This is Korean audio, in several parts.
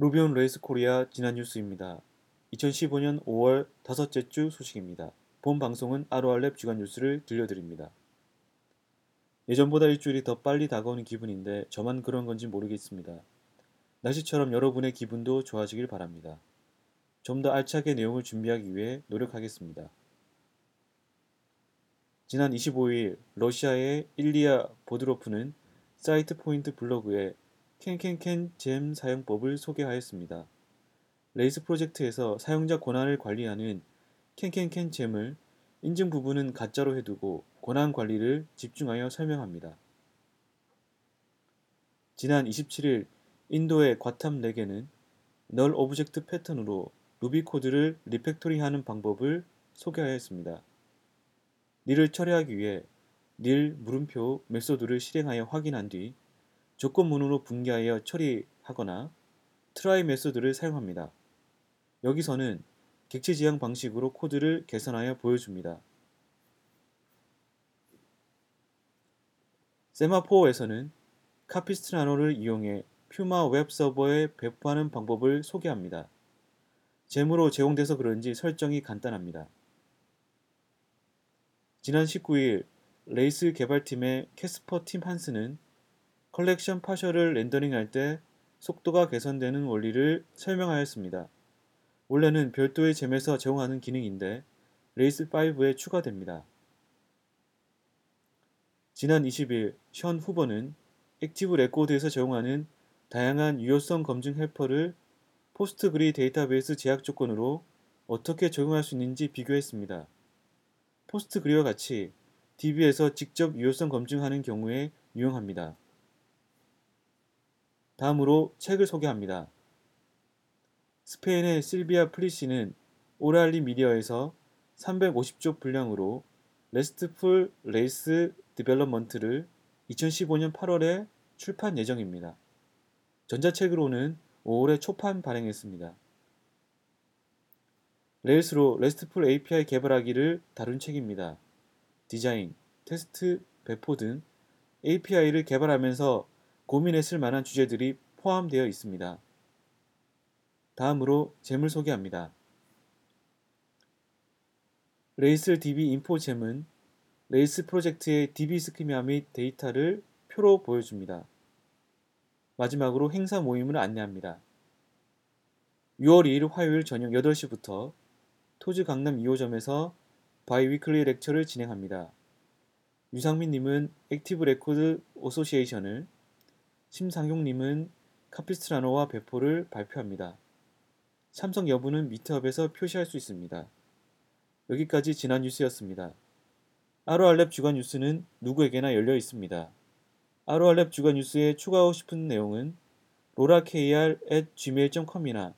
Ruby on Rails Korea 지난 뉴스입니다. 2015년 5월 다섯째 주 소식입니다. 본 방송은 RORLab 주간 뉴스를 들려드립니다. 예전보다 일주일이 더 빨리 다가오는 기분인데 저만 그런 건지 모르겠습니다. 날씨처럼 여러분의 기분도 좋아지길 바랍니다. 좀 더 알차게 내용을 준비하기 위해 노력하겠습니다. 지난 25일 러시아의 일리아 보드로프는 SitePoint 블로그에 CanCanCan gem 사용법을 소개하였습니다. Rails 프로젝트에서 사용자 권한을 관리하는 캔캔캔 잼을 인증 부분은 가짜로 해두고 권한 관리를 집중하여 설명합니다. 지난 27일 인도의 가우탐 레게는 null object 패턴으로 루비 코드를 refactoring하는 방법을 소개하였습니다. nil을 처리하기 위해 nil 물음표 method를 실행하여 확인한 뒤 조건문으로 분기하여 처리하거나 try method를 사용합니다. 여기서는 객체 지향 방식으로 코드를 개선하여 보여줍니다. Semaphore에서는 Capistrano를 이용해 Puma 웹 서버에 배포하는 방법을 소개합니다. gem으로 제공돼서 그런지 설정이 간단합니다. 지난 19일 Rails 개발팀의 캐스퍼 팀 한센은 collection partial을 렌더링할 때 속도가 개선되는 원리를 설명하였습니다. 원래는 별도의 gem에서 제공하는 기능인데 Rails 5에 추가됩니다. 지난 20일 션 후보는 Active Record에서 제공하는 다양한 유효성 검증 helper를 Postgre 데이터베이스 제약 조건으로 어떻게 적용할 수 있는지 비교했습니다. Postgre와 같이 DB에서 직접 유효성 검증하는 경우에 유용합니다. 다음으로 책을 소개합니다. 스페인의 실비아 플리시는 O'Reilly Media에서 350쪽 분량으로 RESTful Rails Development를 2015년 8월에 출판 예정입니다. 전자책으로는 5월에 초판 발행했습니다. 레일스로 레스트풀 API 개발하기를 다룬 책입니다. 디자인, 테스트, 배포 등 API를 개발하면서 고민했을 만한 주제들이 포함되어 있습니다. 다음으로 gem을 소개합니다. 레이슬 DB 인포 잼은 레이스 프로젝트의 DB 스키미아 및 데이터를 표로 보여줍니다. 마지막으로 행사 모임을 안내합니다. 6월 2일 화요일 저녁 8시부터 토즈 강남 2호점에서 Biweekly Lecture를 진행합니다. 유상민님은 Active Record Association을, 심상용님은 Capistrano와 배포를 발표합니다. 참석 여부는 미트업에서 표시할 수 있습니다. 여기까지 지난 뉴스였습니다. 아로알랩 주간 뉴스는 누구에게나 열려 있습니다. 아로알랩 주간 뉴스에 추가하고 싶은 내용은 lorakr@gmail.com이나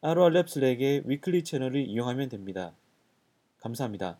아로알랩 슬랙의 위클리 채널을 이용하면 됩니다. 감사합니다.